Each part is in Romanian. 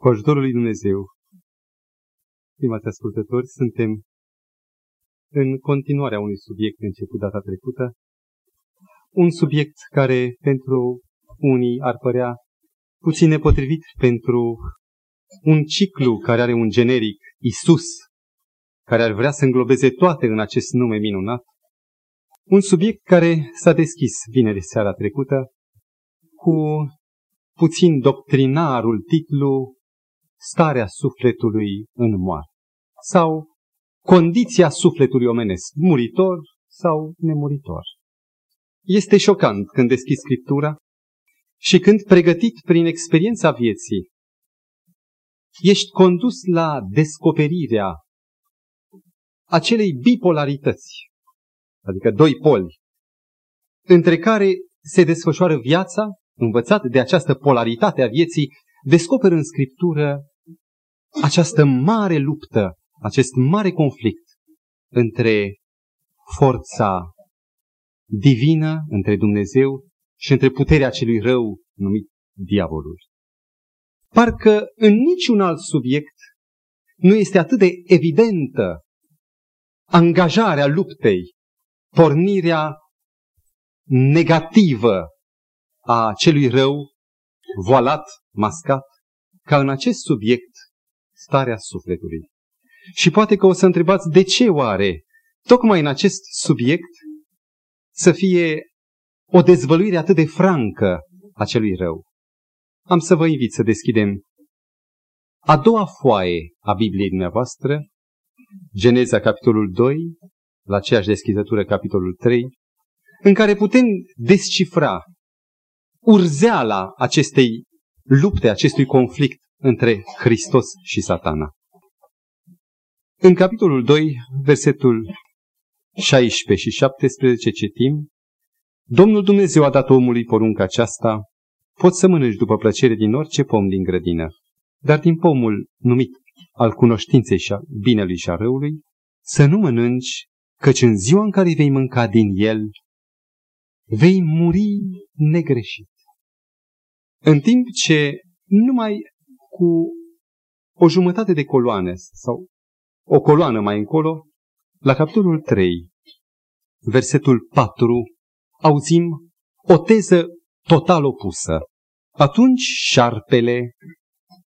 Cu ajutorul lui Dumnezeu, stimați ascultători, suntem în continuarea unui subiect început data trecută, un subiect care pentru unii ar părea puțin nepotrivit pentru un ciclu care are un generic Isus, care ar vrea să înglobeze toate în acest nume minunat, un subiect care s-a deschis vineri seara trecută cu puțin doctrinarul titlu Starea sufletului în moarte sau condiția sufletului omenesc, muritor sau nemuritor. Este șocant când deschizi Scriptura și când, pregătit prin experiența vieții, ești condus la descoperirea acelei bipolarități, adică doi poli, între care se desfășoară viața, învățat de această polaritate a vieții, descoperă în Scriptură această mare luptă, acest mare conflict între forța divină, între Dumnezeu și între puterea celui rău numit diavolul. Parcă în niciun alt subiect nu este atât de evidentă angajarea luptei, pornirea negativă a celui rău, voalat, mascat, ca în acest subiect starea sufletului. Și poate că o să întrebați de ce oare tocmai în acest subiect să fie o dezvăluire atât de francă a celui rău. Am să vă invit să deschidem a doua foaie a Bibliei dumneavoastră, Geneza capitolul 2, la aceeași deschizătură capitolul 3, în care putem descifra urzeala acestei lupte, acestui conflict între Hristos și satana. În capitolul 2, versetul 16 și 17 citim, Domnul Dumnezeu a dat omului porunca aceasta, poți să mănânci după plăcere din orice pom din grădină, dar din pomul numit al cunoștinței și a binelui și a răului, să nu mănânci, căci în ziua în care vei mânca din el, vei muri negreșit. În timp ce numai cu o jumătate de coloane sau o coloană mai încolo, la capitolul 3, versetul 4, auzim o teză total opusă. Atunci șarpele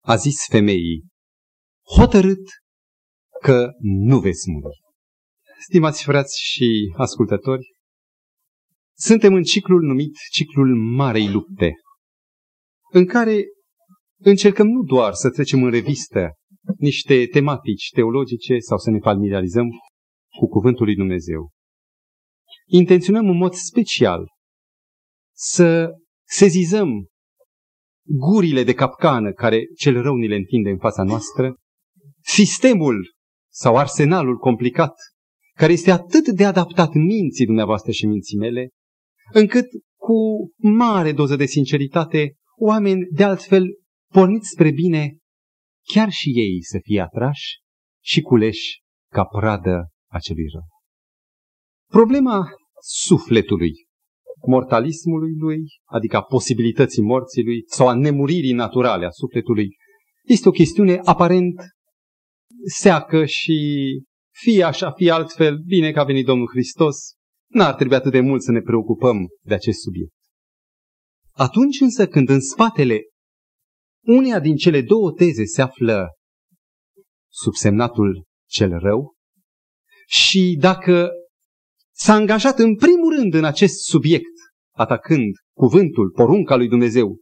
a zis femeii, hotărât că nu veți muri. Stimați frați și ascultători, suntem în ciclul numit ciclul Marei Lupte, în care încercăm nu doar să trecem în revistă niște tematici teologice sau să ne familiarizăm cu Cuvântul lui Dumnezeu. Intenționăm în mod special să sezizăm gurile de capcană care cel rău ni le întinde în fața noastră, sistemul sau arsenalul complicat care este atât de adaptat minții dumneavoastră și minții mele, încât cu mare doză de sinceritate, oameni de altfel porniți spre bine, chiar și ei să fie atrași și culeși ca pradă acelui rău. Problema sufletului, mortalismului lui, adică a posibilității morții lui sau a nemuririi naturale a sufletului, este o chestiune aparent seacă și fie așa, fie altfel, bine că a venit Domnul Hristos, n-ar trebui atât de mult să ne preocupăm de acest subiect. Atunci însă când în spatele uneia din cele două teze se află subsemnatul cel rău și dacă s-a angajat în primul rând în acest subiect, atacând cuvântul, porunca lui Dumnezeu,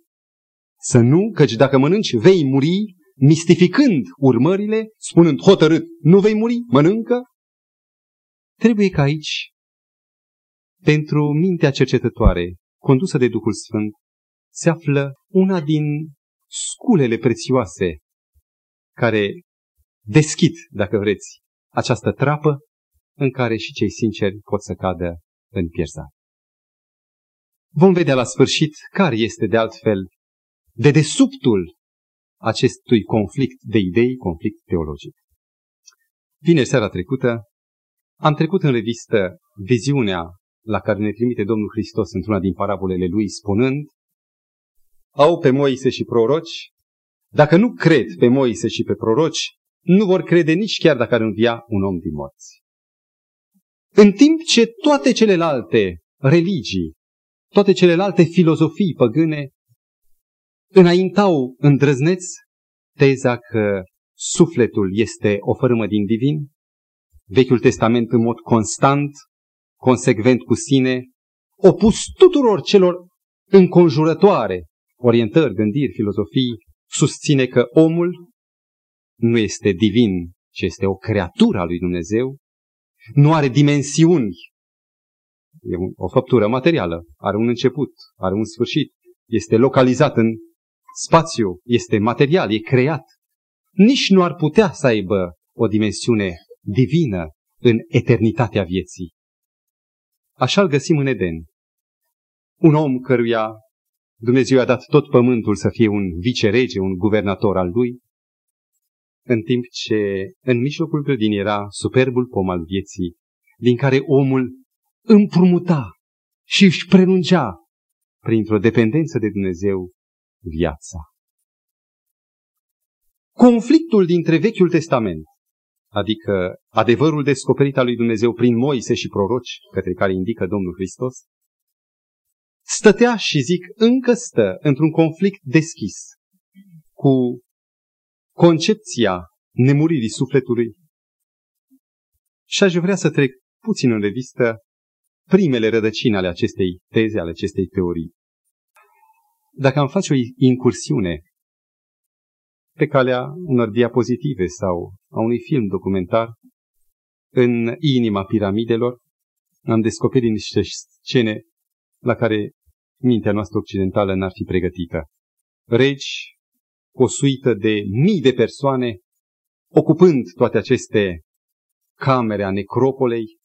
să nu, căci dacă mănânci vei muri, mistificând urmările, spunând hotărât, nu vei muri, mănâncă, trebuie ca aici, pentru mintea cercetătoare, condusă de Duhul Sfânt, se află una din sculele prețioase care deschid, dacă vreți, această trapă în care și cei sinceri pot să cadă în pierzare. Vom vedea la sfârșit care este de altfel de desubtul acestui conflict de idei, conflict teologic. Vineri seara trecută am trecut în revistă viziunea la care ne trimite Domnul Hristos într-una din parabolele lui, spunând au pe Moise și proroci, Dacă nu cred pe Moise și pe proroci, nu vor crede nici chiar dacă ar învia un om din morți. În timp ce toate celelalte religii, toate celelalte filozofii păgâne înaintau îndrăzneț teza că sufletul este o fărâmă din divin, Vechiul Testament în mod constant, consecvent cu sine, opus tuturor celor înconjurătoare, orientări, gândiri, filozofii, susține că omul nu este divin, ci este o creatură a lui Dumnezeu, nu are dimensiuni, e o făptură materială, are un început, are un sfârșit, este localizat în spațiu, este material, e creat. Nici nu ar putea să aibă o dimensiune divină în eternitatea vieții. Așa îl găsim în Eden. Un om căruia Dumnezeu a dat tot pământul să fie un vicerege, un guvernator al lui, în timp ce în mijlocul grădinii era superbul pom al vieții, din care omul împrumuta și își prelungea printr-o dependență de Dumnezeu viața. Conflictul dintre Vechiul Testament, adică adevărul descoperit al lui Dumnezeu prin Moise și proroci, către care indică Domnul Hristos, stătea și zic încă stă într-un conflict deschis cu concepția nemuririi sufletului. Și aș vrea să trec puțin în revistă primele rădăcini ale acestei teze, ale acestei teorii. Dacă am face o incursiune pe calea unor diapozitive sau a unui film documentar în inima piramidelor, am descoperit niște scene la care mintea noastră occidentală n-ar fi pregătită. Regi, o suită de mii de persoane, ocupând toate aceste camere a necropolei,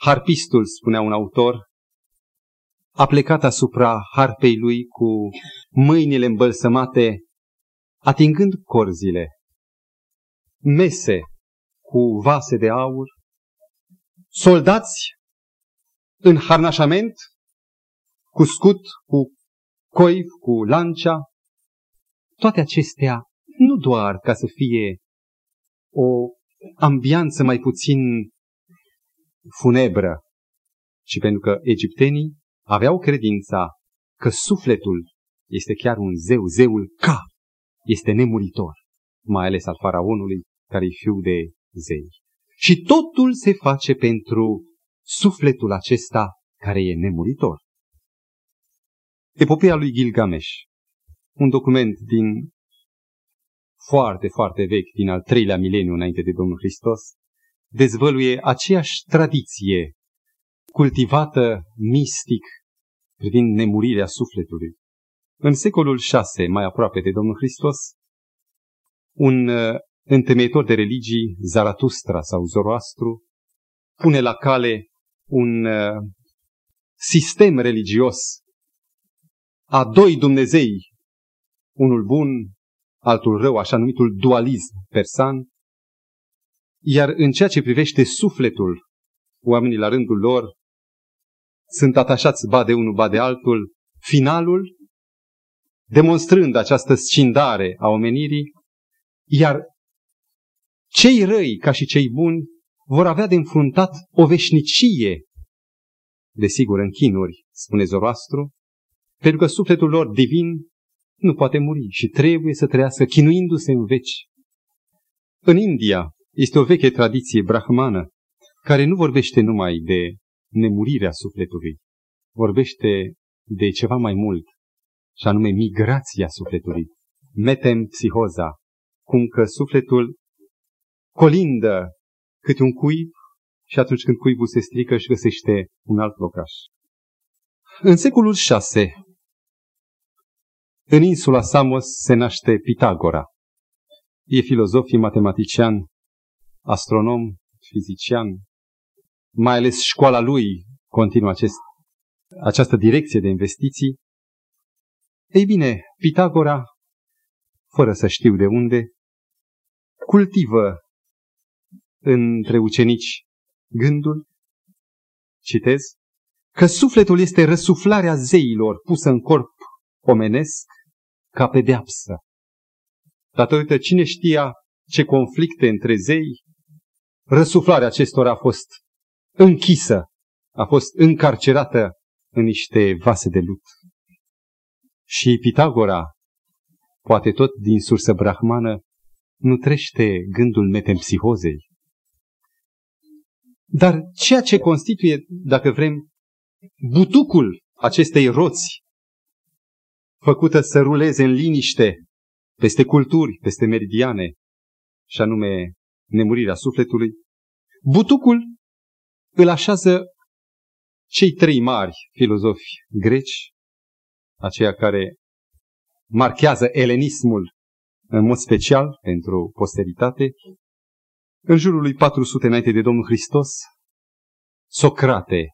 harpistul, spunea un autor, a plecat asupra harpei lui cu mâinile îmbălsămate, atingând corzile, mese cu vase de aur, soldați în harnașament, cu scut, cu coif, cu lancia, toate acestea nu doar ca să fie o ambianță mai puțin funebră, ci pentru că egiptenii aveau credința că sufletul este chiar un zeu, zeul Ca, este nemuritor, mai ales al faraonului care e fiu de zei. Și totul se face pentru sufletul acesta care e nemuritor. Epopeea lui Gilgamesh, un document din foarte, foarte vechi, din al treilea mileniu înainte de Domnul Hristos, dezvăluie aceeași tradiție cultivată mistic privind nemurirea sufletului. În secolul VI, mai aproape de Domnul Hristos, un uh, întemeitor de religii, Zaratustra sau Zoroastru, pune la cale un uh, sistem religios a doi Dumnezei, unul bun, altul rău, așa numitul dualism persan, iar în ceea ce privește sufletul, oamenii la rândul lor sunt atașați ba de unul, ba de altul, finalul, demonstrând această scindare a omenirii, iar cei răi, ca și cei buni, vor avea de înfruntat o veșnicie, desigur în chinuri, spune Zoroastru, pentru că sufletul lor divin nu poate muri și trebuie să trăiască chinuindu-se în veci. În India este o veche tradiție brahmană care nu vorbește numai de nemurirea sufletului, vorbește de ceva mai mult, și anume migrația sufletului, metempsihoza, cum că sufletul colindă câte un cuib și atunci când cuibul se strică își găsește un alt locaș. În secolul VI, în insula Samos se naște Pitagora. E filozof, e matematician, astronom, fizician. Mai ales școala lui continuă acest, această direcție de investiții. Ei bine, Pitagora, fără să știu de unde, cultivă între ucenici gândul, citez, că sufletul este răsuflarea zeilor pusă în corp omenesc ca pedeapsă. datorită cine știa ce conflicte între zei, răsuflarea acestora a fost închisă, a fost încarcerată în niște vase de lut. Și Pitagora, poate tot din sursă brahmană, nu trește gândul metempsihozei. Dar ceea ce constituie, dacă vrem, butucul acestei roți, făcută să ruleze în liniște peste culturi, peste meridiane, și anume nemurirea sufletului, butucul îl așează cei trei mari filozofi greci, aceia care marchează elenismul în mod special pentru posteritate, în jurul lui 400 înainte de Domnul Hristos, Socrate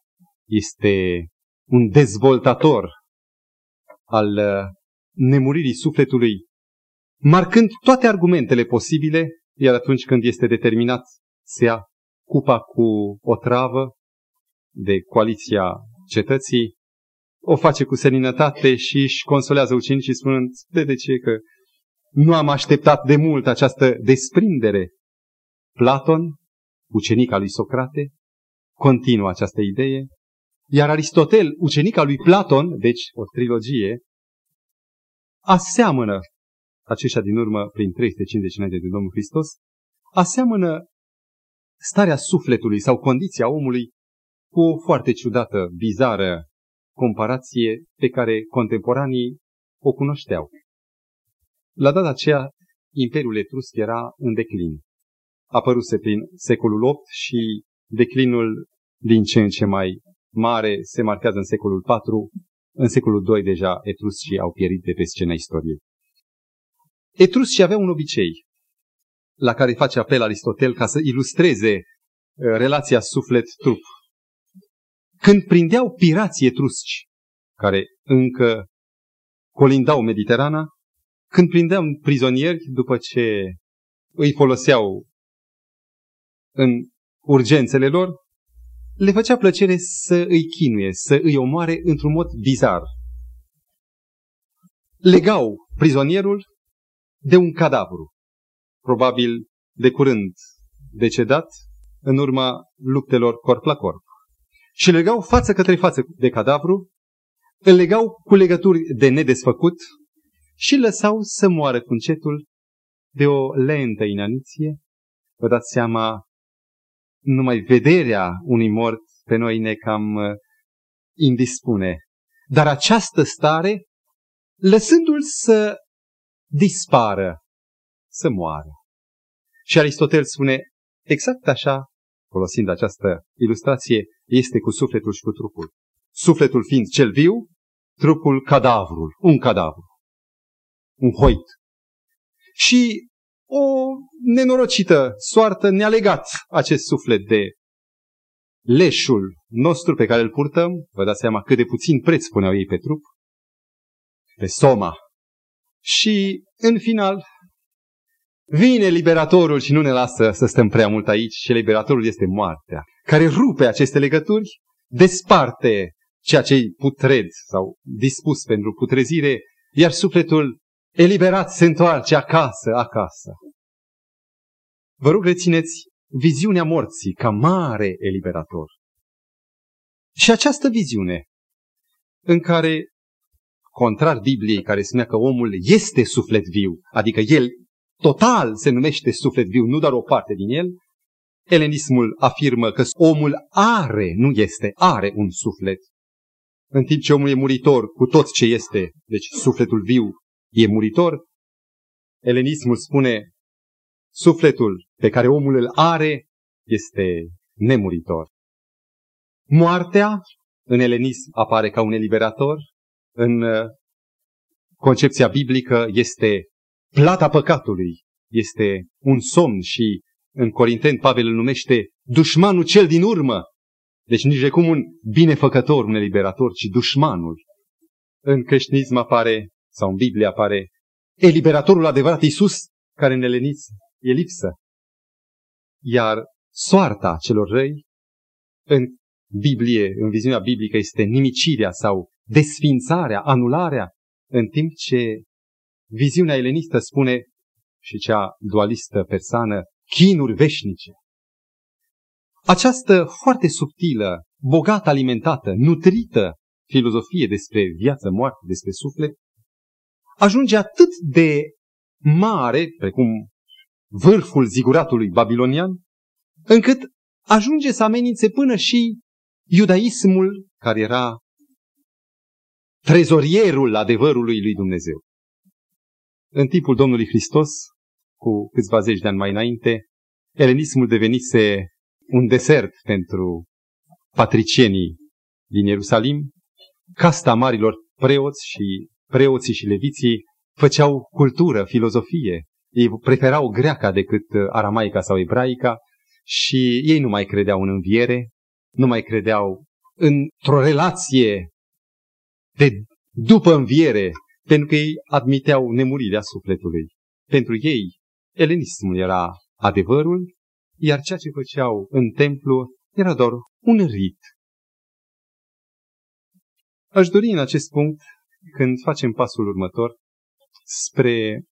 este un dezvoltator al uh, nemuririi sufletului, marcând toate argumentele posibile, iar atunci când este determinat să ia cupa cu o travă de coaliția cetății, o face cu seninătate și își consolează ucenicii spunând, de, de ce că nu am așteptat de mult această desprindere. Platon, ucenica lui Socrate, continuă această idee, iar Aristotel, ucenica lui Platon, deci o trilogie, aseamănă, aceștia din urmă prin 350 înainte de Domnul Hristos, aseamănă starea sufletului sau condiția omului cu o foarte ciudată, bizară comparație pe care contemporanii o cunoșteau. La data aceea, Imperiul Etrusc era în declin. Apăruse prin secolul VIII și declinul din ce în ce mai mare se marchează în secolul IV. În secolul II deja etruscii au pierit de pe scena istoriei. Etruscii aveau un obicei la care face apel Aristotel ca să ilustreze uh, relația suflet-trup. Când prindeau pirații etrusci, care încă colindau Mediterana, când prindeau prizonieri după ce îi foloseau în urgențele lor, le făcea plăcere să îi chinuie, să îi omoare într-un mod bizar. Legau prizonierul de un cadavru, probabil de curând decedat în urma luptelor corp la corp. Și legau față către față de cadavru, îl legau cu legături de nedesfăcut și lăsau să moară cu încetul de o lentă inaniție. Vă dați seama, numai vederea unui mort pe noi ne cam uh, indispune. Dar această stare, lăsându-l să dispară, să moară. Și Aristotel spune, exact așa, folosind această ilustrație, este cu sufletul și cu trupul. Sufletul fiind cel viu, trupul cadavrul, un cadavru, un hoit. Și o nenorocită soartă ne-a legat acest suflet de leșul nostru pe care îl purtăm, vă dați seama cât de puțin preț puneau ei pe trup, pe soma. Și, în final, vine liberatorul și nu ne lasă să stăm prea mult aici și liberatorul este moartea, care rupe aceste legături, desparte ceea ce e putred sau dispus pentru putrezire, iar sufletul eliberat se întoarce acasă, acasă. Vă rog, rețineți viziunea morții ca mare eliberator. Și această viziune în care, contrar Bibliei care spunea că omul este suflet viu, adică el total se numește suflet viu, nu doar o parte din el, elenismul afirmă că omul are, nu este, are un suflet. În timp ce omul e muritor cu tot ce este, deci sufletul viu e muritor, elenismul spune sufletul pe care omul îl are este nemuritor. Moartea în elenism apare ca un eliberator, în uh, concepția biblică este plata păcatului, este un somn și în Corinteni Pavel îl numește dușmanul cel din urmă. Deci nici de cum un binefăcător, un eliberator, ci dușmanul. În creștinism apare, sau în Biblie apare, eliberatorul adevărat Iisus, care în elenism e lipsă. Iar soarta celor răi în Biblie, în viziunea biblică, este nimicirea sau desfințarea, anularea, în timp ce viziunea elenistă spune și cea dualistă persană, chinuri veșnice. Această foarte subtilă, bogat alimentată, nutrită filozofie despre viață, moarte, despre suflet, ajunge atât de mare, precum vârful ziguratului babilonian, încât ajunge să amenințe până și iudaismul care era trezorierul adevărului lui Dumnezeu. În timpul Domnului Hristos, cu câțiva zeci de ani mai înainte, elenismul devenise un desert pentru patricienii din Ierusalim, casta marilor preoți și preoții și leviții făceau cultură, filozofie. Ei preferau greaca decât aramaica sau ebraica și ei nu mai credeau în înviere, nu mai credeau într-o relație de după înviere, pentru că ei admiteau nemurirea sufletului. Pentru ei, elenismul era adevărul, iar ceea ce făceau în templu era doar un rit. Aș dori în acest punct, când facem pasul următor, spre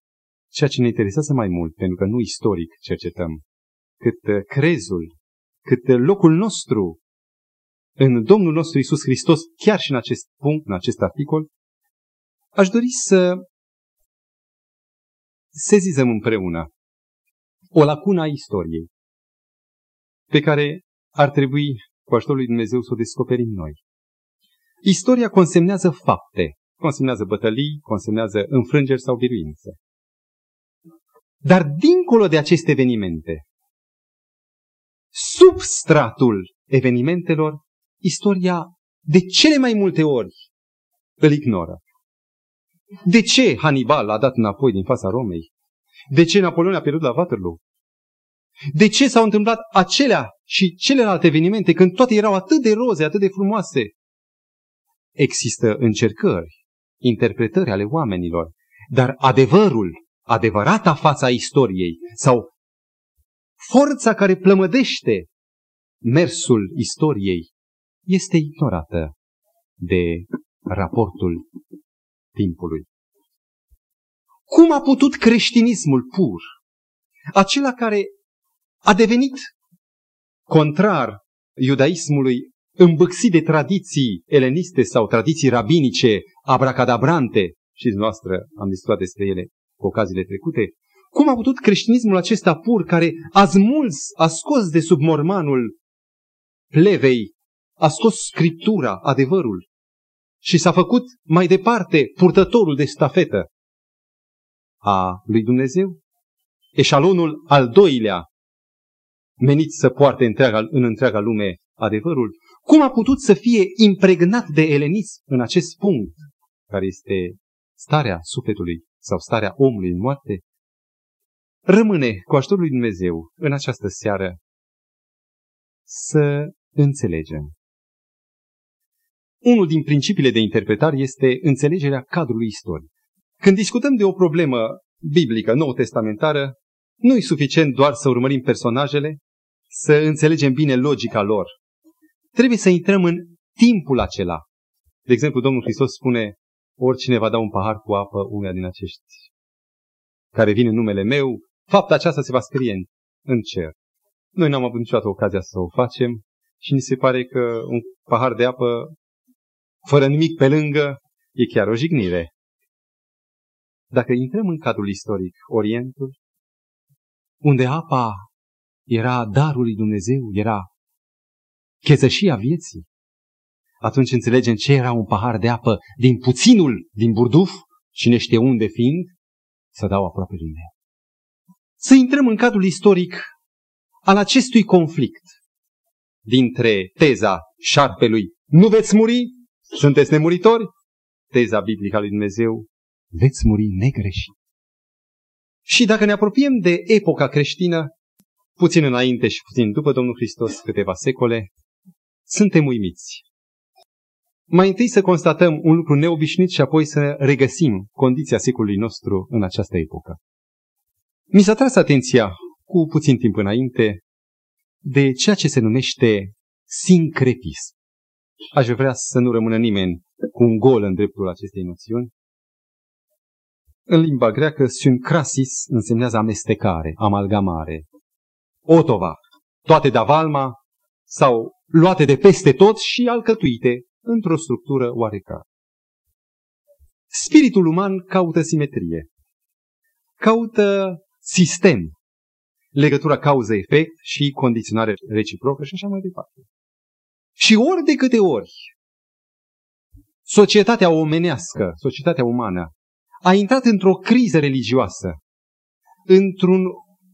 ceea ce ne interesează mai mult, pentru că nu istoric cercetăm, cât crezul, cât locul nostru în Domnul nostru Isus Hristos, chiar și în acest punct, în acest articol, aș dori să sezizăm împreună o lacună a istoriei pe care ar trebui, cu ajutorul lui Dumnezeu, să o descoperim noi. Istoria consemnează fapte, consemnează bătălii, consemnează înfrângeri sau biruințe. Dar dincolo de aceste evenimente, substratul evenimentelor istoria de cele mai multe ori îl ignoră. De ce Hannibal a dat înapoi din fața Romei? De ce Napoleon a pierdut la Waterloo? De ce s-au întâmplat acelea și celelalte evenimente când toate erau atât de roze, atât de frumoase? Există încercări, interpretări ale oamenilor, dar adevărul, adevărata fața istoriei sau forța care plămădește mersul istoriei este ignorată de raportul timpului. Cum a putut creștinismul pur, acela care a devenit contrar iudaismului îmbâxit de tradiții eleniste sau tradiții rabinice, abracadabrante, și noastră am discutat despre ele cu ocaziile trecute, cum a putut creștinismul acesta pur, care a smuls, a scos de sub mormanul plevei a scos scriptura, adevărul, și s-a făcut mai departe purtătorul de stafetă a lui Dumnezeu, eșalonul al doilea menit să poarte întreaga, în întreaga lume adevărul, cum a putut să fie impregnat de elenism în acest punct, care este starea sufletului sau starea omului în moarte, rămâne cu ajutorul lui Dumnezeu în această seară să înțelegem unul din principiile de interpretare este înțelegerea cadrului istoric. Când discutăm de o problemă biblică, nou testamentară, nu e suficient doar să urmărim personajele, să înțelegem bine logica lor. Trebuie să intrăm în timpul acela. De exemplu, Domnul Hristos spune, oricine va da un pahar cu apă uneia din acești care vin în numele meu, fapta aceasta se va scrie în, în cer. Noi n-am avut niciodată ocazia să o facem și ni se pare că un pahar de apă fără nimic pe lângă, e chiar o jignire. Dacă intrăm în cadrul istoric, Orientul, unde apa era darul lui Dumnezeu, era chezășia vieții, atunci înțelegem ce era un pahar de apă din puținul din burduf, cine știe unde fiind, să dau aproape lui meu. Să intrăm în cadrul istoric al acestui conflict dintre teza șarpelui nu veți muri sunteți nemuritori? Teza biblică a lui Dumnezeu, veți muri negreșit. Și dacă ne apropiem de epoca creștină, puțin înainte și puțin după Domnul Hristos, câteva secole, suntem uimiți. Mai întâi să constatăm un lucru neobișnuit și apoi să regăsim condiția secolului nostru în această epocă. Mi s-a tras atenția cu puțin timp înainte de ceea ce se numește sincretism. Aș vrea să nu rămână nimeni cu un gol în dreptul acestei noțiuni. În limba greacă, syncrasis însemnează amestecare, amalgamare. Otova, toate de avalma sau luate de peste tot și alcătuite într-o structură oarecare. Spiritul uman caută simetrie, caută sistem, legătura cauză-efect și condiționare reciprocă și așa mai departe. Și ori de câte ori societatea omenească, societatea umană, a intrat într-o criză religioasă, într-un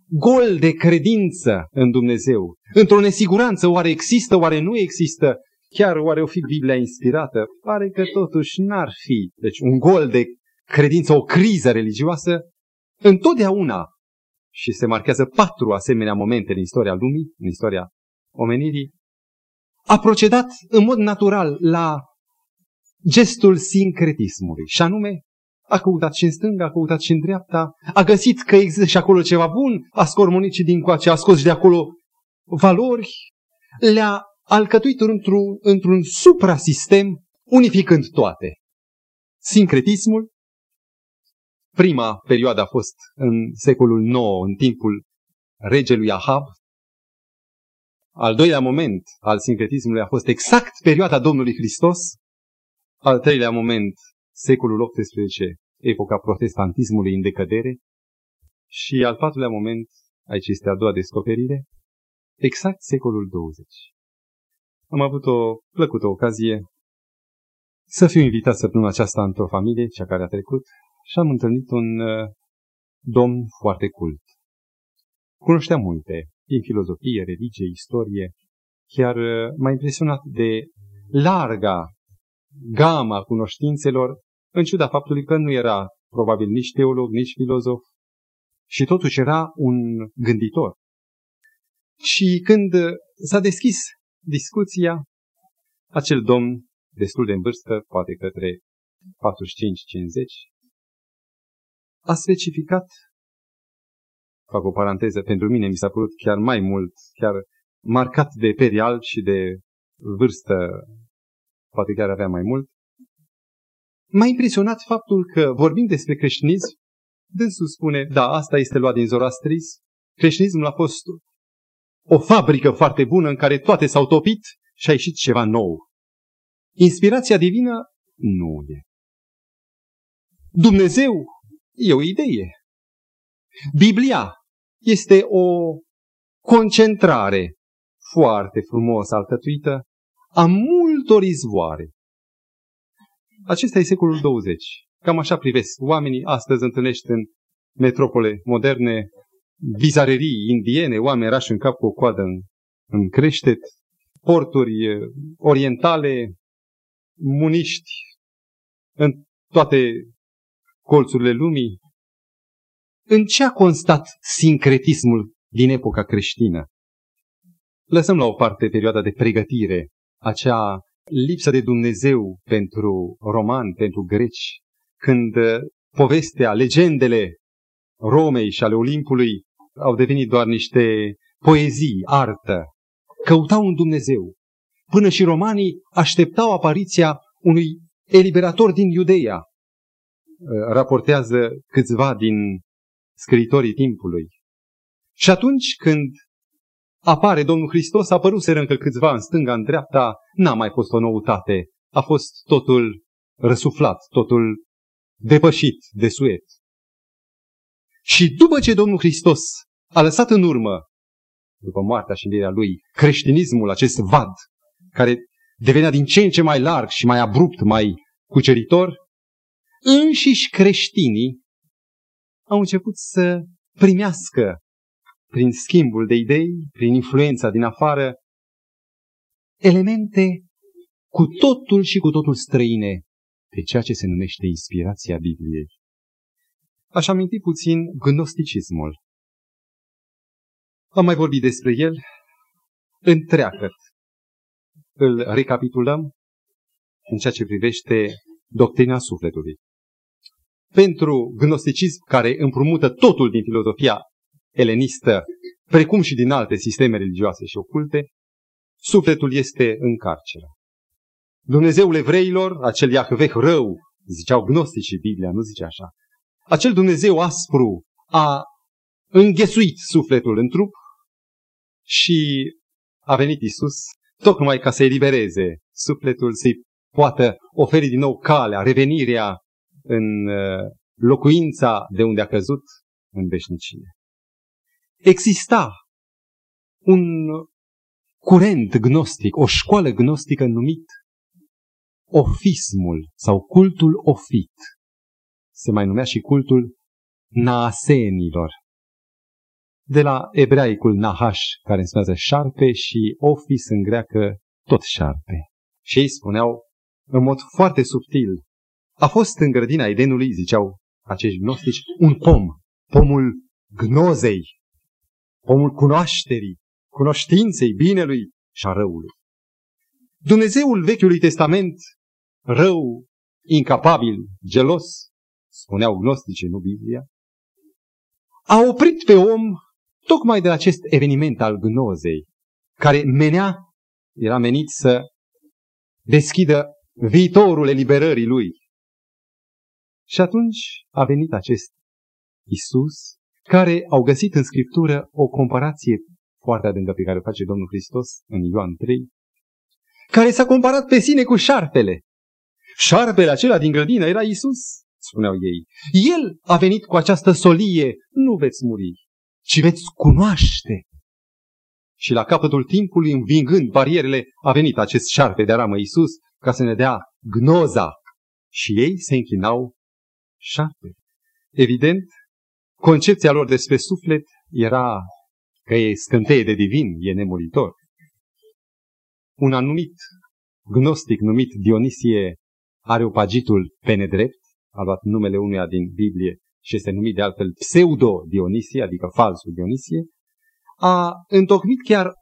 gol de credință în Dumnezeu, într-o nesiguranță, oare există, oare nu există, chiar oare o fi Biblia inspirată? Pare că totuși n-ar fi. Deci un gol de credință, o criză religioasă, întotdeauna, și se marchează patru asemenea momente în istoria lumii, în istoria omenirii, a procedat în mod natural la gestul sincretismului, și anume a căutat și în stânga, a căutat și în dreapta, a găsit că există și acolo ceva bun, a scormonit și din coace, a scos și de acolo valori, le-a alcătuit într-un, într-un suprasistem, unificând toate. Sincretismul, prima perioadă a fost în secolul IX, în timpul regelui Ahab. Al doilea moment al sincretismului a fost exact perioada Domnului Hristos. Al treilea moment secolul XVIII, epoca protestantismului în decădere, și al patrulea moment, aici este a doua descoperire, exact secolul 20. Am avut o plăcută ocazie să fiu invitat săptămâna aceasta într-o familie, cea care a trecut, și am întâlnit un uh, domn foarte cult. Cunoștea multe, din filozofie, religie, istorie, chiar uh, m-a impresionat de larga gama cunoștințelor în ciuda faptului că nu era probabil nici teolog, nici filozof, și totuși era un gânditor. Și când s-a deschis discuția, acel domn, destul de în vârstă, poate către 45-50, a specificat, fac o paranteză, pentru mine mi s-a părut chiar mai mult, chiar marcat de perial și de vârstă, poate chiar avea mai mult, M-a impresionat faptul că, vorbind despre creștinism, dânsul spune, da, asta este luat din Zoroastris, creștinismul a fost o fabrică foarte bună în care toate s-au topit și a ieșit ceva nou. Inspirația divină nu e. Dumnezeu e o idee. Biblia este o concentrare foarte frumos alcătuită a multor izvoare. Acesta e secolul 20. Cam așa privesc oamenii. Astăzi întâlnești în metropole moderne bizarerii indiene, oameni rași în cap cu o coadă în, în creștet, porturi orientale, muniști în toate colțurile lumii. În ce a constat sincretismul din epoca creștină? Lăsăm la o parte perioada de pregătire, acea lipsa de Dumnezeu pentru romani, pentru greci, când uh, povestea, legendele Romei și ale Olimpului au devenit doar niște poezii, artă, căutau un Dumnezeu. Până și romanii așteptau apariția unui eliberator din Iudeia. Uh, raportează câțiva din scritorii timpului. Și atunci când apare Domnul Hristos, a apărut încă câțiva în stânga, în dreapta, n-a mai fost o noutate. A fost totul răsuflat, totul depășit, desuet. Și după ce Domnul Hristos a lăsat în urmă, după moartea și învierea lui, creștinismul, acest vad, care devenea din ce în ce mai larg și mai abrupt, mai cuceritor, înșiși creștinii au început să primească prin schimbul de idei, prin influența din afară, elemente cu totul și cu totul străine de ceea ce se numește inspirația Bibliei. Aș aminti puțin gnosticismul. Am mai vorbit despre el întreagăt. Îl recapitulăm în ceea ce privește doctrina sufletului. Pentru gnosticism care împrumută totul din filozofia elenistă, precum și din alte sisteme religioase și oculte, sufletul este în carceră. Dumnezeul evreilor, acel Iahveh rău, ziceau gnosticii Biblia, nu zice așa, acel Dumnezeu aspru a înghesuit sufletul în trup și a venit Isus tocmai ca să elibereze sufletul, să-i poată oferi din nou calea, revenirea în uh, locuința de unde a căzut în veșnicie. Exista un curent gnostic, o școală gnostică numit ofismul sau cultul ofit. Se mai numea și cultul naasenilor. De la ebraicul nahash, care înseamnă șarpe, și ofis în greacă tot șarpe. Și ei spuneau, în mod foarte subtil, a fost în grădina Edenului, ziceau acești gnostici, un pom, pomul gnozei, pomul cunoașterii, cunoștinței binelui și a răului. Dumnezeul Vechiului Testament, rău, incapabil, gelos, spuneau gnostice, nu Biblia, a oprit pe om tocmai de acest eveniment al gnozei, care menea, era menit să deschidă viitorul eliberării lui. Și atunci a venit acest Isus, care au găsit în Scriptură o comparație foarte adâncă pe care o face Domnul Hristos în Ioan 3, care s-a comparat pe sine cu șarpele. Șarpele acela din grădină era Isus, spuneau ei. El a venit cu această solie, nu veți muri, ci veți cunoaște. Și la capătul timpului, învingând barierele, a venit acest șarpe de aramă Isus ca să ne dea gnoza. Și ei se închinau șarpe. Evident, concepția lor despre suflet era că e scânteie de divin, e nemuritor. Un anumit gnostic numit Dionisie Areopagitul pe nedrept, a luat numele unuia din Biblie și este numit de altfel pseudo-Dionisie, adică falsul Dionisie, a întocmit chiar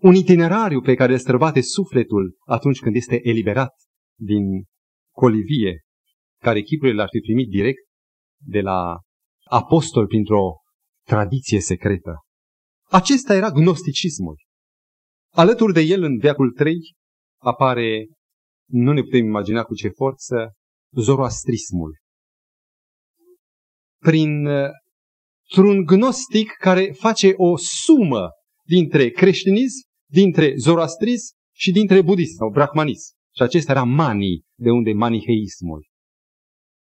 un itinerariu pe care îl străbate sufletul atunci când este eliberat din colivie, care chipurile l-ar fi primit direct de la apostol printr-o tradiție secretă. Acesta era gnosticismul. Alături de el, în veacul 3, apare, nu ne putem imagina cu ce forță, zoroastrismul. Prin un gnostic care face o sumă dintre creștinism, dintre zoroastrism și dintre budism sau brahmanism. Și acesta era mani, de unde maniheismul.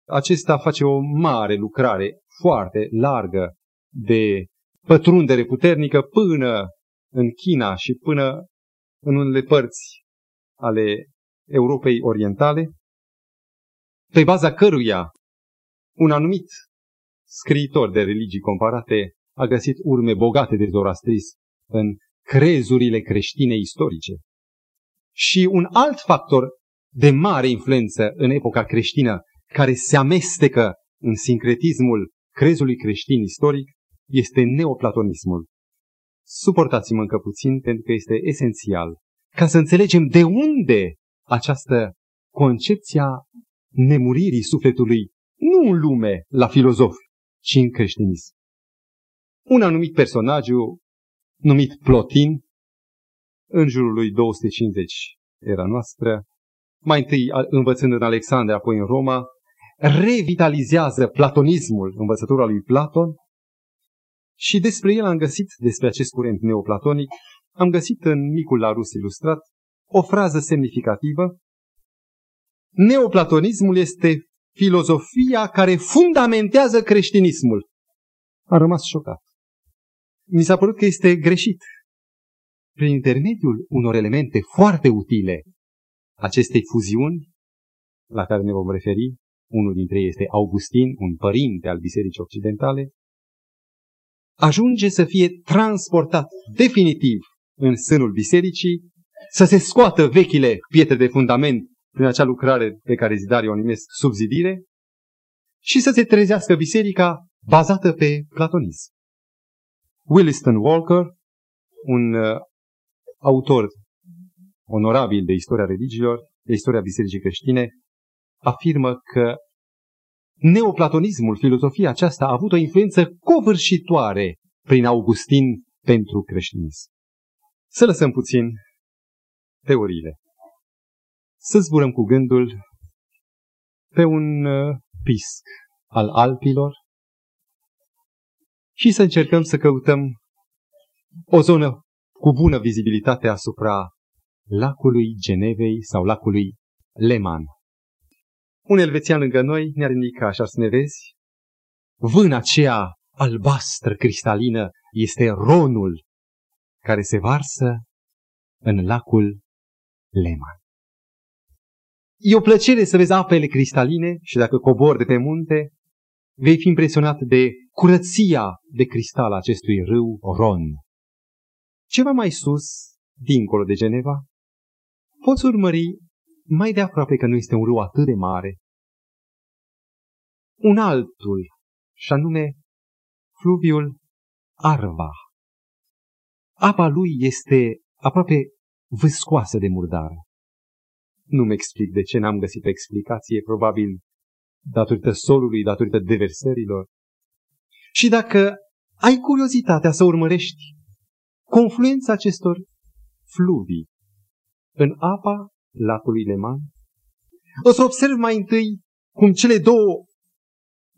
Acesta face o mare lucrare foarte largă de pătrundere puternică până în China și până în unele părți ale Europei Orientale, pe baza căruia un anumit scriitor de religii comparate a găsit urme bogate de zoroastrism în crezurile creștine istorice. Și un alt factor de mare influență în epoca creștină, care se amestecă în sincretismul crezului creștin istoric, este neoplatonismul. Suportați-mă încă puțin pentru că este esențial ca să înțelegem de unde această concepția nemuririi sufletului, nu în lume, la filozofi, ci în creștinism. Un anumit personaj, numit Plotin, în jurul lui 250 era noastră, mai întâi învățând în Alexandria, apoi în Roma, revitalizează platonismul, învățătura lui Platon, și despre el am găsit, despre acest curent neoplatonic, am găsit în micul la rus ilustrat o frază semnificativă. Neoplatonismul este filozofia care fundamentează creștinismul. A rămas șocat. Mi s-a părut că este greșit. Prin intermediul unor elemente foarte utile acestei fuziuni, la care ne vom referi, unul dintre ei este Augustin, un părinte al Bisericii Occidentale, ajunge să fie transportat definitiv în sânul bisericii, să se scoată vechile pietre de fundament prin acea lucrare pe care zidarii o numesc subzidire și să se trezească biserica bazată pe platonism. Williston Walker, un uh, autor onorabil de istoria religiilor, de istoria bisericii creștine, afirmă că neoplatonismul, filozofia aceasta, a avut o influență covârșitoare prin Augustin pentru creștinism. Să lăsăm puțin teoriile. Să zburăm cu gândul pe un uh, pisc al Alpilor și să încercăm să căutăm o zonă cu bună vizibilitate asupra lacului Genevei sau lacului Leman. Un elvețian lângă noi ne-a ridicat așa să ne vezi. Vâna aceea albastră cristalină este ronul care se varsă în lacul Leman. E o plăcere să vezi apele cristaline și dacă cobor de pe munte, vei fi impresionat de curăția de cristal a acestui râu Ron. Ceva mai sus, dincolo de Geneva, poți urmări mai de aproape că nu este un râu atât de mare, un altul, și anume fluviul Arva. Apa lui este aproape vâscoasă de murdară. Nu-mi explic de ce n-am găsit explicație, probabil datorită solului, datorită deversărilor. Și dacă ai curiozitatea să urmărești confluența acestor fluvii în apa lacului Leman, o să observ mai întâi cum cele două,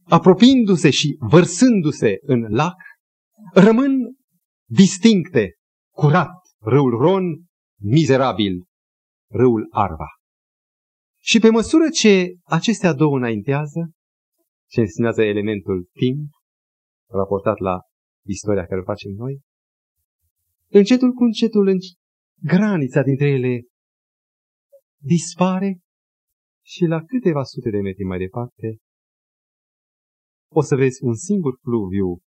apropiindu-se și vărsându-se în lac, rămân distincte, curat, râul Ron, mizerabil, râul Arva. Și pe măsură ce acestea două înaintează, ce înseamnă elementul timp, raportat la istoria care o facem noi, încetul cu încetul în granița dintre ele dispare și la câteva sute de metri mai departe o să vezi un singur fluviu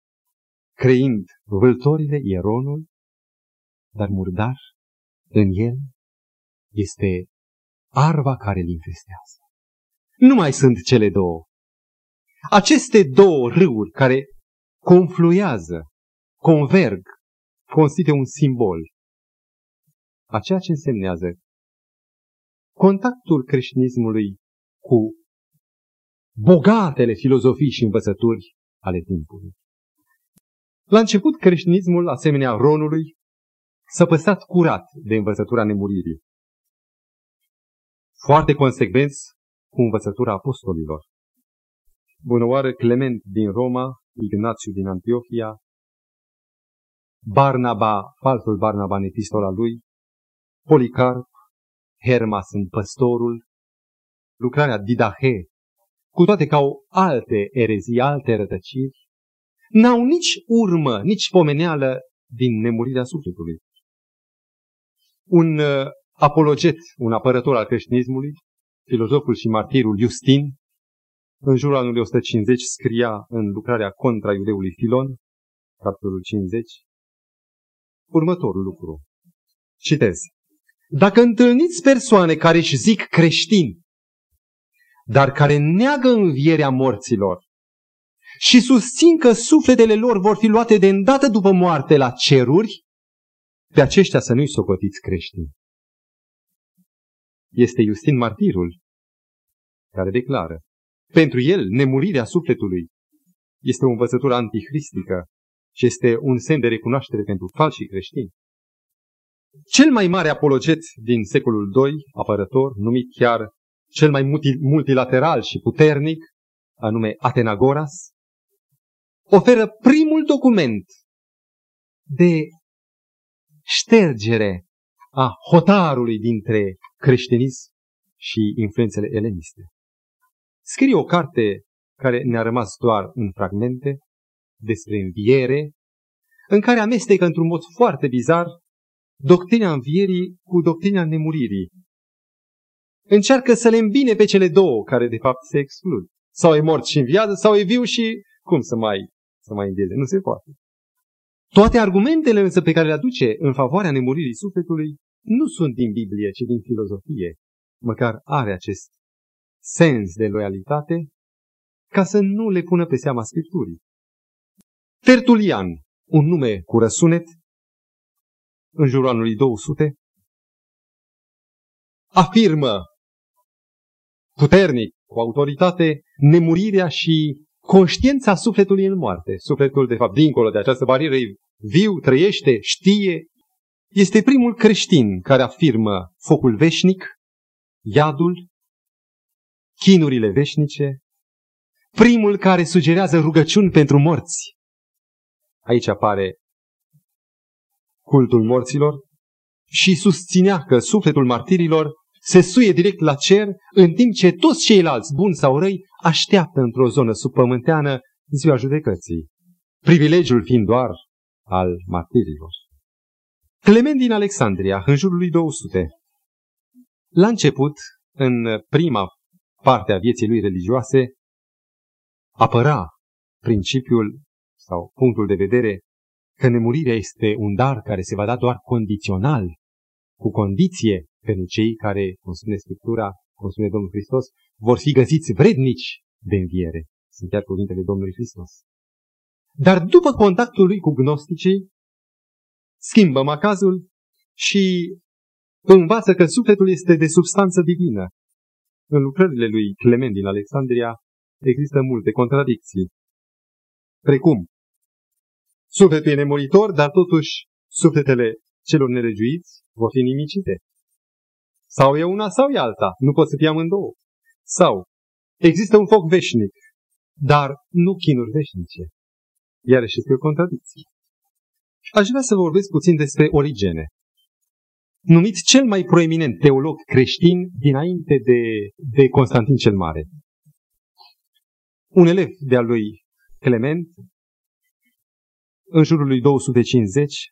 creind vâltorile, ieronul, dar murdar în el este arva care îl infestează. Nu mai sunt cele două. Aceste două râuri care confluează, converg, constituie un simbol a ceea ce însemnează contactul creștinismului cu bogatele filozofii și învățături ale timpului. La început, creștinismul, asemenea Ronului, s-a păstrat curat de învățătura nemuririi foarte consecvenți cu învățătura apostolilor. Bunăoară Clement din Roma, Ignațiu din Antiohia, Barnaba, falsul Barnaba în epistola lui, Policarp, Hermas în păstorul, lucrarea Didahe, cu toate că au alte erezii, alte rătăciri, n-au nici urmă, nici pomeneală din nemurirea sufletului. Un uh, apologet, un apărător al creștinismului, filozoful și martirul Justin, în jurul anului 150 scria în lucrarea contra iudeului Filon, capitolul 50, următorul lucru. Citez. Dacă întâlniți persoane care își zic creștini, dar care neagă învierea morților și susțin că sufletele lor vor fi luate de îndată după moarte la ceruri, pe aceștia să nu-i socotiți creștini este Justin Martirul, care declară, pentru el, nemurirea sufletului este o învățătură antihristică și este un semn de recunoaștere pentru falsii creștini. Cel mai mare apologet din secolul II, apărător, numit chiar cel mai multilateral și puternic, anume Atenagoras, oferă primul document de ștergere a hotarului dintre creștinism și influențele eleniste. Scrie o carte care ne-a rămas doar în fragmente despre înviere, în care amestecă într-un mod foarte bizar doctrina învierii cu doctrina nemuririi. Încearcă să le îmbine pe cele două, care de fapt se exclud. Sau e mort și înviază, sau e viu și cum să mai, să mai învieze? Nu se poate. Toate argumentele însă pe care le aduce în favoarea nemuririi sufletului nu sunt din Biblie, ci din filozofie, măcar are acest sens de loialitate, ca să nu le pună pe seama Scripturii. Tertulian, un nume cu răsunet, în jurul anului 200, afirmă puternic, cu autoritate, nemurirea și conștiința sufletului în moarte. Sufletul, de fapt, dincolo de această barieră, viu, trăiește, știe, este primul creștin care afirmă focul veșnic, iadul, chinurile veșnice, primul care sugerează rugăciuni pentru morți. Aici apare cultul morților și susținea că sufletul martirilor se suie direct la cer, în timp ce toți ceilalți, buni sau răi, așteaptă într-o zonă subpământeană ziua judecății. Privilegiul fiind doar al martirilor. Clement din Alexandria, în jurul lui 200. La început, în prima parte a vieții lui religioase, apăra principiul sau punctul de vedere că nemurirea este un dar care se va da doar condițional, cu condiție pentru cei care, cum spune Scriptura, cum spune Domnul Hristos, vor fi găsiți vrednici de înviere. Sunt chiar cuvintele Domnului Hristos. Dar după contactul lui cu gnosticii, schimbă macazul și învață că sufletul este de substanță divină. În lucrările lui Clement din Alexandria există multe contradicții. Precum, sufletul e nemuritor, dar totuși sufletele celor nelegiuiți vor fi nimicite. Sau e una sau e alta, nu pot să fie amândouă. Sau, există un foc veșnic, dar nu chinuri veșnice. Iarăși este o contradicție. Aș vrea să vorbesc puțin despre Origene, numit cel mai proeminent teolog creștin dinainte de, de Constantin cel Mare. Un elev de-al lui Clement, în jurul lui 250,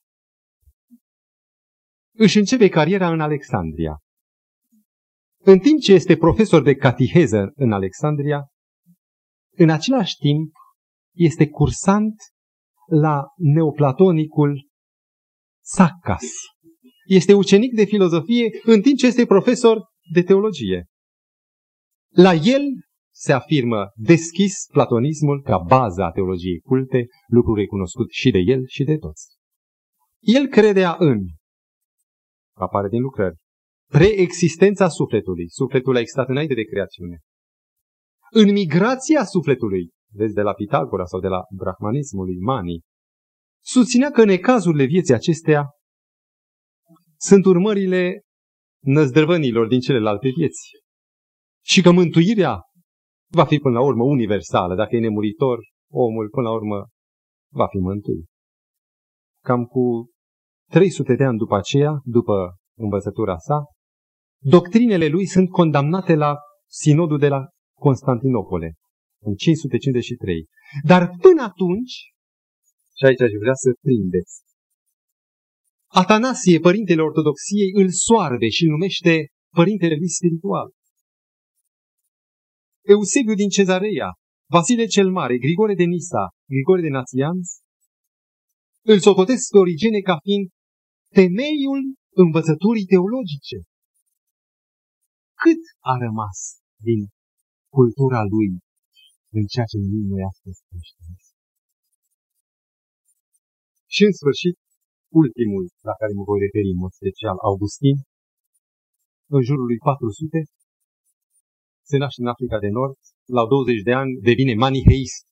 își începe cariera în Alexandria. În timp ce este profesor de catiheză în Alexandria, în același timp este cursant la neoplatonicul Saccas. Este ucenic de filozofie în timp ce este profesor de teologie. La el se afirmă deschis platonismul ca bază a teologiei culte, lucru recunoscut și de el și de toți. El credea în, apare din lucrări, preexistența sufletului. Sufletul a existat înainte de creațiune. În migrația sufletului, vezi de la Pitagora sau de la brahmanismul lui Mani, susținea că necazurile vieții acestea sunt urmările năzdrăvănilor din celelalte vieți. Și că mântuirea va fi până la urmă universală. Dacă e nemuritor, omul până la urmă va fi mântuit. Cam cu 300 de ani după aceea, după învățătura sa, doctrinele lui sunt condamnate la sinodul de la Constantinopole, în 553. Dar până atunci, și aici aș vrea să prindeți, Atanasie, părintele ortodoxiei, îl soarbe și îl numește părintele lui spiritual. Eusebiu din Cezarea, Vasile cel Mare, Grigore de Nisa, Grigore de Națianț, îl socotesc pe origine ca fiind temeiul învățăturii teologice. Cât a rămas din cultura lui în ceea ce numim noi astăzi creștini? Și în sfârșit, ultimul la care mă voi referi în mod special, Augustin, în jurul lui 400, se naște în Africa de Nord, la 20 de ani devine maniheist.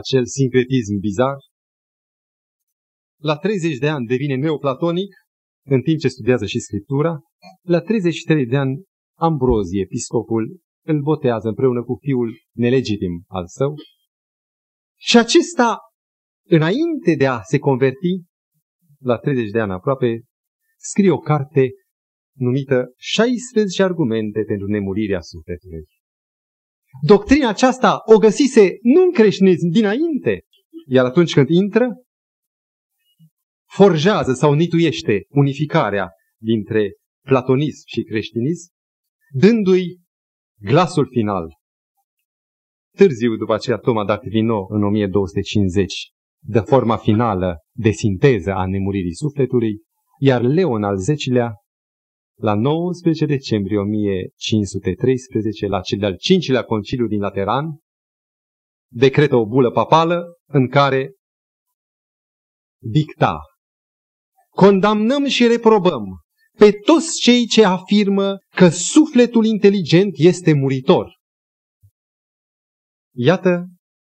Acel sincretism bizar. La 30 de ani devine neoplatonic, în timp ce studiază și Scriptura. La 33 de ani, Ambrozie, episcopul, îl botează împreună cu fiul nelegitim al său. Și acesta, înainte de a se converti, la 30 de ani aproape, scrie o carte numită 16 argumente pentru nemurirea sufletului. Doctrina aceasta o găsise nu în creștinism dinainte, iar atunci când intră, forjează sau nituiește unificarea dintre platonism și creștinism, dându-i glasul final. Târziu, după aceea, Toma d'Aquino, în 1250, dă forma finală de sinteză a nemuririi sufletului, iar Leon al X-lea la 19 decembrie 1513, la cel de-al cincilea conciliu din Lateran, decretă o bulă papală în care dicta Condamnăm și reprobăm pe toți cei ce afirmă că sufletul inteligent este muritor. Iată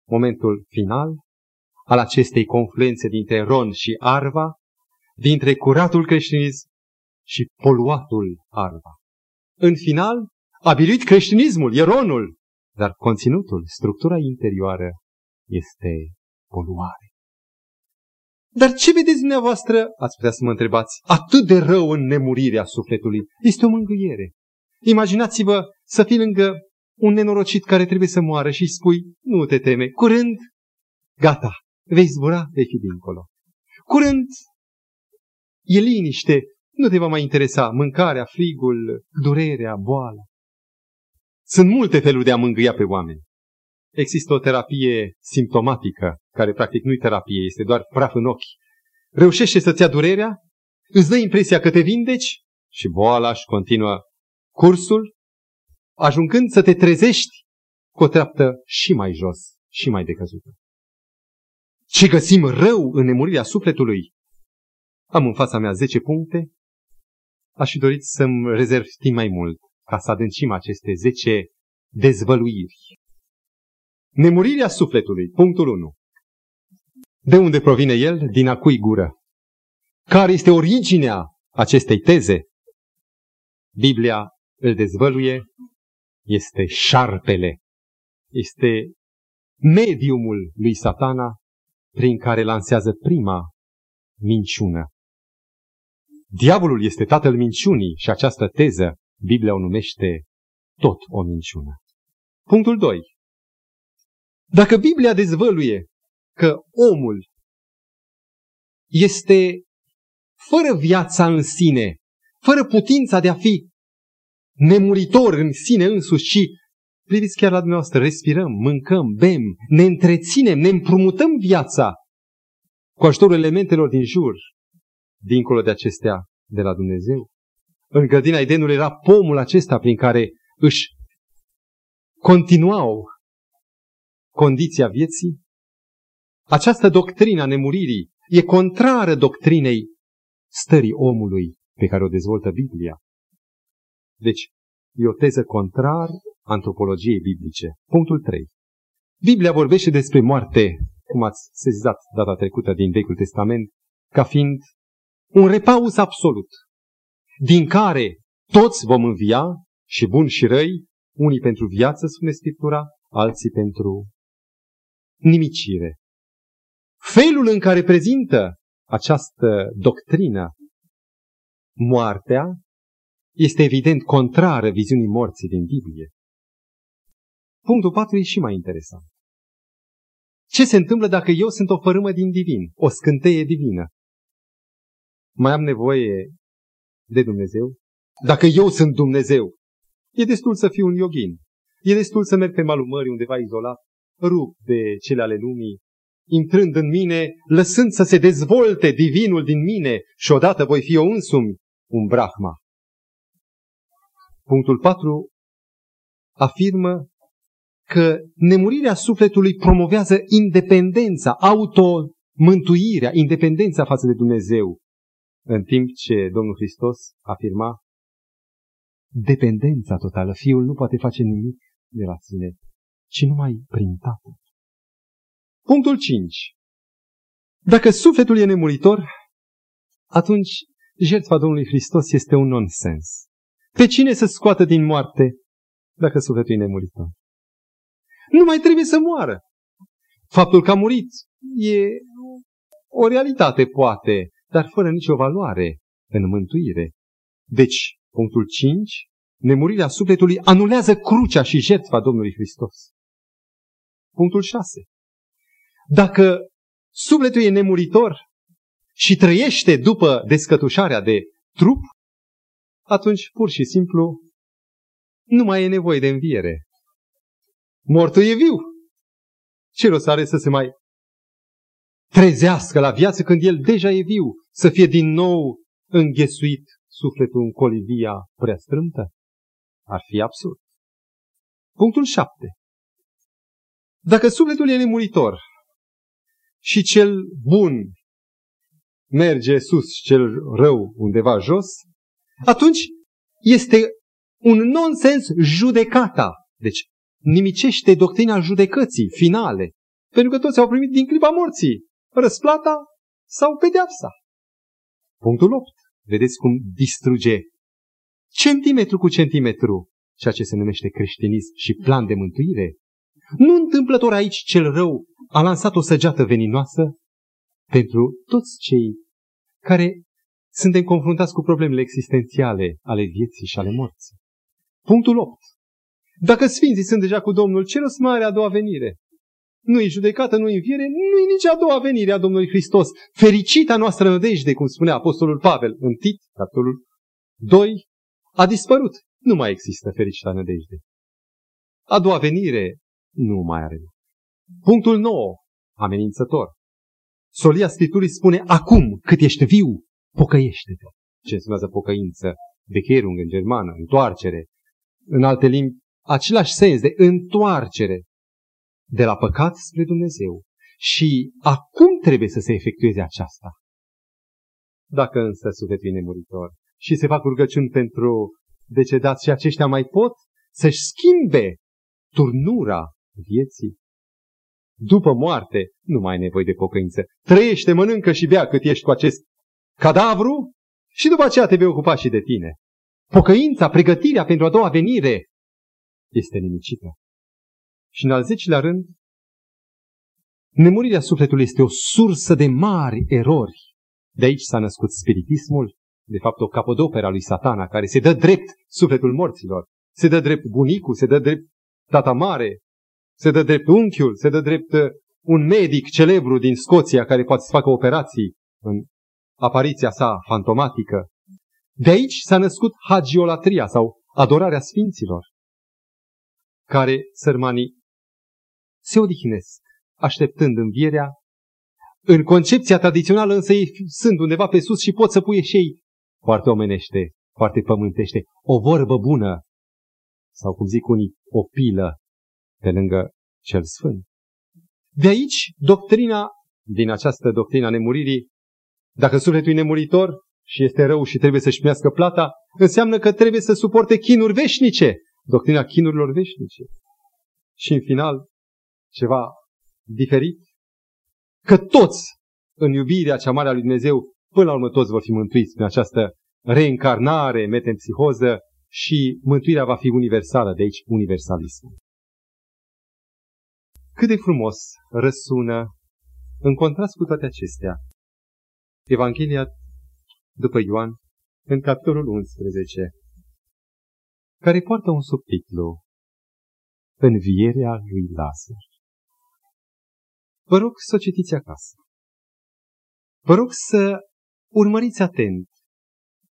momentul final al acestei confluențe dintre Ron și Arva, dintre curatul creștinism și poluatul Arva. În final, a biruit creștinismul, Ieronul, dar conținutul, structura interioară este poluare. Dar ce vedeți dumneavoastră, ați putea să mă întrebați, atât de rău în nemurirea sufletului? Este o mângâiere. Imaginați-vă să fii lângă un nenorocit care trebuie să moară și îi spui, nu te teme, curând, gata, vei zbura, vei fi dincolo. Curând, e liniște, nu te va mai interesa mâncarea, frigul, durerea, boala. Sunt multe feluri de a mângâia pe oameni. Există o terapie simptomatică, care practic nu-i terapie, este doar praf în ochi. Reușește să-ți ia durerea, îți dă impresia că te vindeci și boala își continuă cursul, ajungând să te trezești cu o treaptă și mai jos și mai decăzută. Ce găsim rău în nemurirea sufletului? Am în fața mea 10 puncte. Aș fi dorit să-mi rezerv timp mai mult ca să adâncim aceste 10 dezvăluiri. Nemurirea sufletului, punctul 1. De unde provine el? Din a cui gură? Care este originea acestei teze? Biblia îl dezvăluie, este șarpele, este mediumul lui satana prin care lansează prima minciună. Diavolul este tatăl minciunii și această teză Biblia o numește tot o minciună. Punctul 2. Dacă Biblia dezvăluie că omul este fără viața în sine, fără putința de a fi nemuritor în sine însuși, și priviți chiar la dumneavoastră, respirăm, mâncăm, bem, ne întreținem, ne împrumutăm viața cu ajutorul elementelor din jur, dincolo de acestea de la Dumnezeu. În grădina Edenului era pomul acesta prin care își continuau condiția vieții. Această doctrină a nemuririi e contrară doctrinei stării omului pe care o dezvoltă Biblia. Deci, e o teză contrar antropologiei biblice. Punctul 3. Biblia vorbește despre moarte, cum ați sezizat data trecută din Vechiul Testament, ca fiind un repaus absolut, din care toți vom învia, și buni și răi, unii pentru viață, spune Scriptura, alții pentru nimicire. Felul în care prezintă această doctrină moartea este evident contrară viziunii morții din Biblie. Punctul 4 e și mai interesant. Ce se întâmplă dacă eu sunt o fărâmă din divin, o scânteie divină? Mai am nevoie de Dumnezeu? Dacă eu sunt Dumnezeu, e destul să fiu un yogin. E destul să merg pe malul mării undeva izolat, rup de cele ale lumii, intrând în mine, lăsând să se dezvolte divinul din mine și odată voi fi eu însumi un brahma. Punctul 4 afirmă că nemurirea sufletului promovează independența, automântuirea, independența față de Dumnezeu, în timp ce Domnul Hristos afirma dependența totală. Fiul nu poate face nimic de la sine, ci numai prin Tatăl. Punctul 5. Dacă sufletul e nemuritor, atunci jertfa Domnului Hristos este un nonsens. Pe cine să scoată din moarte dacă sufletul e nemuritor? Nu mai trebuie să moară. Faptul că a murit e o realitate, poate, dar fără nicio valoare în mântuire. Deci, punctul 5, nemurirea sufletului anulează crucea și jertfa Domnului Hristos. Punctul 6. Dacă sufletul e nemuritor și trăiește după descătușarea de trup, atunci pur și simplu nu mai e nevoie de înviere. Mortul e viu. Ce rost are să se mai trezească la viață când el deja e viu, să fie din nou înghesuit sufletul în colivia prea strâmtă? Ar fi absurd. Punctul 7. Dacă sufletul e nemuritor și cel bun merge sus și cel rău undeva jos, atunci este un nonsens judecata. Deci nimicește doctrina judecății finale. Pentru că toți au primit din clipa morții răsplata sau pedeapsa. Punctul 8. Vedeți cum distruge centimetru cu centimetru ceea ce se numește creștinism și plan de mântuire. Nu întâmplător aici cel rău a lansat o săgeată veninoasă pentru toți cei care suntem confruntați cu problemele existențiale ale vieții și ale morții. Punctul 8. Dacă sfinții sunt deja cu Domnul, ce rost mai are a doua venire? Nu e judecată, nu e înviere, nu e nici a doua venire a Domnului Hristos. Fericita noastră nădejde, cum spunea Apostolul Pavel în Tit, capitolul 2, a dispărut. Nu mai există fericita nădejde. A doua venire nu mai are. Punctul 9, amenințător. Solia Scripturii spune, acum cât ești viu, pocăiește-te. Ce înseamnă pocăință? Becherung în germană, întoarcere. În alte limbi, același sens de întoarcere de la păcat spre Dumnezeu. Și acum trebuie să se efectueze aceasta. Dacă însă sufletul e nemuritor și se fac rugăciuni pentru decedați și aceștia mai pot să-și schimbe turnura vieții, după moarte nu mai ai nevoie de pocăință. Trăiește, mănâncă și bea cât ești cu acest cadavru și după aceea te vei ocupa și de tine. Pocăința, pregătirea pentru a doua venire este nimicită. Și în al zecilea rând, nemurirea sufletului este o sursă de mari erori. De aici s-a născut spiritismul, de fapt o capodoperă a lui satana, care se dă drept sufletul morților. Se dă drept bunicul, se dă drept tata mare, se dă drept unchiul, se dă drept uh, un medic celebru din Scoția care poate să facă operații în apariția sa fantomatică. De aici s-a născut hagiolatria sau adorarea sfinților, care sărmanii se odihnesc, așteptând învierea. În concepția tradițională însă ei sunt undeva pe sus și pot să pui și ei foarte omenește, foarte pământește, o vorbă bună, sau cum zic unii, o pilă pe lângă cel sfânt. De aici, doctrina, din această doctrina nemuririi, dacă sufletul e nemuritor și este rău și trebuie să-și primească plata, înseamnă că trebuie să suporte chinuri veșnice. Doctrina chinurilor veșnice. Și în final, ceva diferit, că toți, în iubirea cea mare a lui Dumnezeu, până la urmă toți vor fi mântuiți prin această reîncarnare, metempsihoză și mântuirea va fi universală, de aici universalism. Cât de frumos răsună, în contrast cu toate acestea, Evanghelia după Ioan, în capitolul 11, care poartă un subtitlu, Învierea lui Lazar. Vă rog să o citiți acasă. Vă rog să urmăriți atent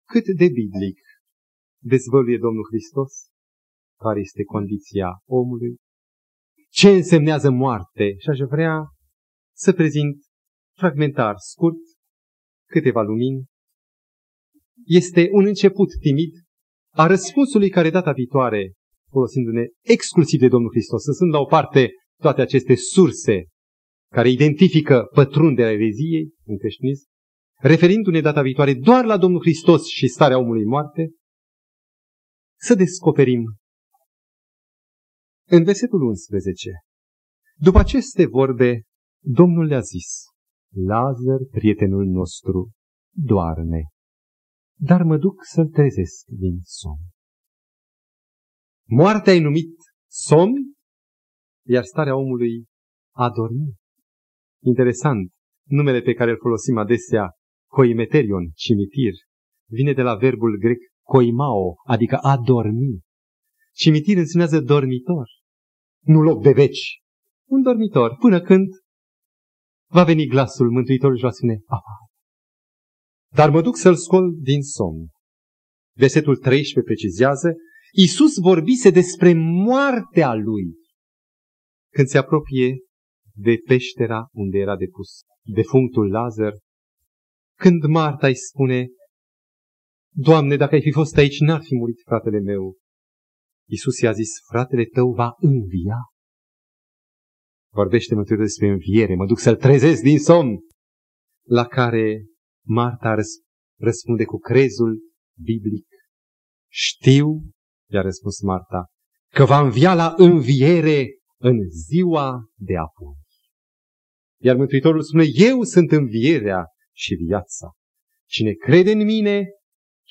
cât de biblic dezvăluie Domnul Hristos, care este condiția omului, ce însemnează moarte și aș vrea să prezint fragmentar, scurt, câteva lumini. Este un început timid a răspunsului care data viitoare, folosindu-ne exclusiv de Domnul Hristos, sunt la o parte toate aceste surse care identifică pătrunderea ereziei în creștinism, referindu-ne data viitoare doar la Domnul Hristos și starea omului moarte, să descoperim în versetul 11, după aceste vorbe, Domnul le-a zis, Lazar, prietenul nostru, doarme, dar mă duc să-l trezesc din somn. Moartea ai numit somn, iar starea omului a dormit. Interesant, numele pe care îl folosim adesea, coimeterion, cimitir, vine de la verbul grec koimao, adică a dormi. Cimitir înseamnă dormitor, nu loc de veci. Un dormitor, până când va veni glasul Mântuitorului și va spune, Aha. Dar mă duc să-l scol din somn. Versetul 13 precizează, Iisus vorbise despre moartea lui. Când se apropie de peștera unde era depus defunctul Lazar, când Marta îi spune, Doamne, dacă ai fi fost aici, n-ar fi murit fratele meu. Iisus i-a zis, fratele tău va învia. Vorbește Mântuitorul despre înviere, mă duc să-l trezesc din somn. La care Marta răspunde cu crezul biblic. Știu, i-a răspuns Marta, că va învia la înviere în ziua de apoi. Iar Mântuitorul spune, eu sunt învierea și viața. Cine crede în mine,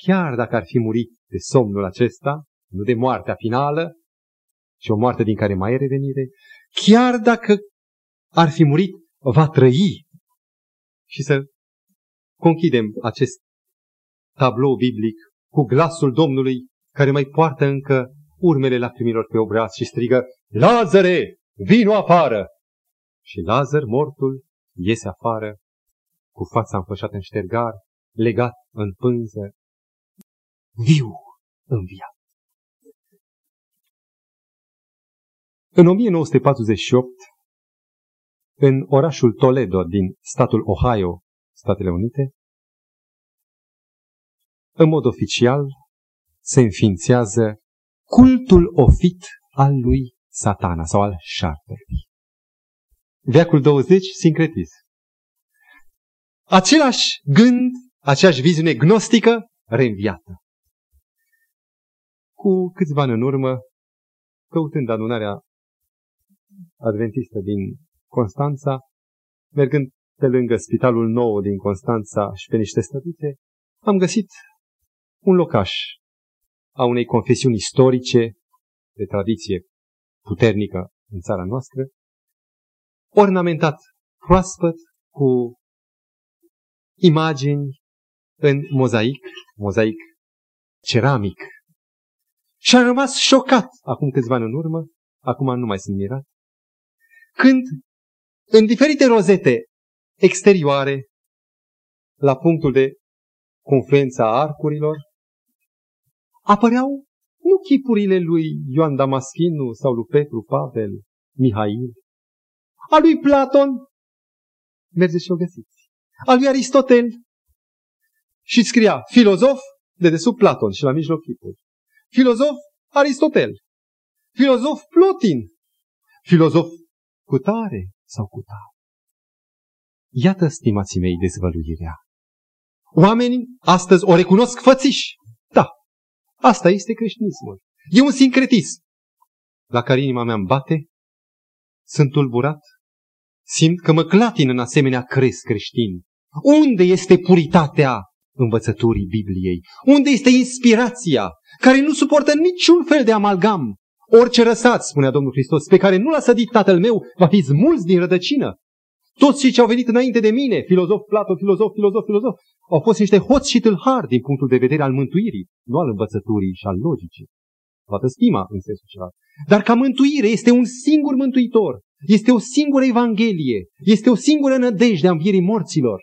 chiar dacă ar fi murit de somnul acesta, nu de moartea finală, și o moarte din care mai e revenire, chiar dacă ar fi murit, va trăi. Și să conchidem acest tablou biblic cu glasul Domnului care mai poartă încă urmele lacrimilor pe obraz și strigă, Lazare, vino afară! Și Lazar, mortul, iese afară cu fața înfășată în ștergar, legat în pânză, viu înviat. În 1948, în orașul Toledo din statul Ohio, Statele Unite, în mod oficial se înființează cultul ofit al lui satana sau al șarpelui. Veacul 20, sincretism. Același gând, aceeași viziune gnostică, reînviată. Cu câțiva ani în urmă, căutând adunarea adventistă din Constanța, mergând pe lângă spitalul nou din Constanța și pe niște stătuțe, am găsit un locaș a unei confesiuni istorice de tradiție puternică în țara noastră, ornamentat proaspăt cu imagini în mozaic, mozaic ceramic. Și am rămas șocat acum câțiva ani în urmă, acum nu mai sunt mirat, când în diferite rozete exterioare, la punctul de confluență a arcurilor, apăreau nu chipurile lui Ioan Damaschinu sau lui Petru, Pavel, Mihail, a lui Platon, mergeți și o găsiți, a lui Aristotel, și scria filozof, de desubt Platon și la mijloc chipul. Filozof Aristotel, filozof Plotin, filozof Cutare sau cutare. Iată, stimații mei, dezvăluirea. Oamenii astăzi o recunosc fățiși. Da, asta este creștinismul. E un sincretism la care inima mea îmi bate, sunt tulburat, simt că mă clatin în asemenea crez creștin. Unde este puritatea învățăturii Bibliei? Unde este inspirația care nu suportă niciun fel de amalgam? Orice răsat, spunea Domnul Hristos, pe care nu l-a sădit tatăl meu, va fi smulți din rădăcină. Toți cei ce au venit înainte de mine, filozof, Platon, filozof, filozof, filozof, au fost niște hoți și tâlhari din punctul de vedere al mântuirii, nu al învățăturii și al logicii. Toată stima în sensul ceva. Dar ca mântuire este un singur mântuitor, este o singură evanghelie, este o singură nădejde a învierii morților.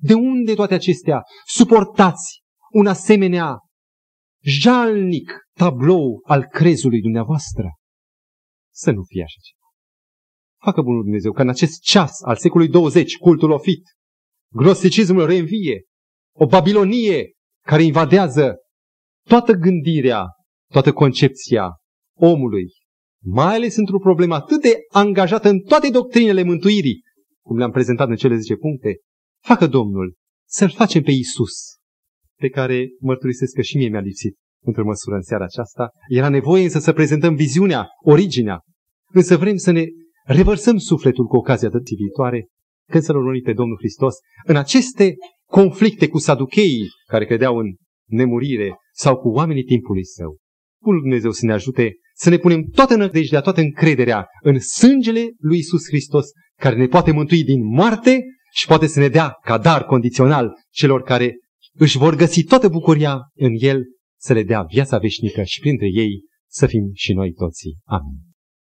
De unde toate acestea? Suportați un asemenea jalnic tablou al crezului dumneavoastră. Să nu fie așa ceva. Facă bunul Dumnezeu că în acest ceas al secolului 20, cultul ofit, gnosticismul reînvie, o Babilonie care invadează toată gândirea, toată concepția omului, mai ales într-o problemă atât de angajată în toate doctrinele mântuirii, cum le-am prezentat în cele 10 puncte, facă Domnul să-L facem pe Isus, pe care mărturisesc că și mie mi-a lipsit într-o măsură în seara aceasta. Era nevoie însă să prezentăm viziunea, originea. Însă vrem să ne revărsăm sufletul cu ocazia dății viitoare, când să-L urmărim pe Domnul Hristos, în aceste conflicte cu saducheii care credeau în nemurire sau cu oamenii timpului său. Bunul Dumnezeu să ne ajute să ne punem toată nădejdea, toată încrederea în sângele lui Isus Hristos, care ne poate mântui din moarte și poate să ne dea ca dar condițional celor care își vor găsi toată bucuria în El, să le dea viața veșnică și printre ei să fim și noi toții. Amin.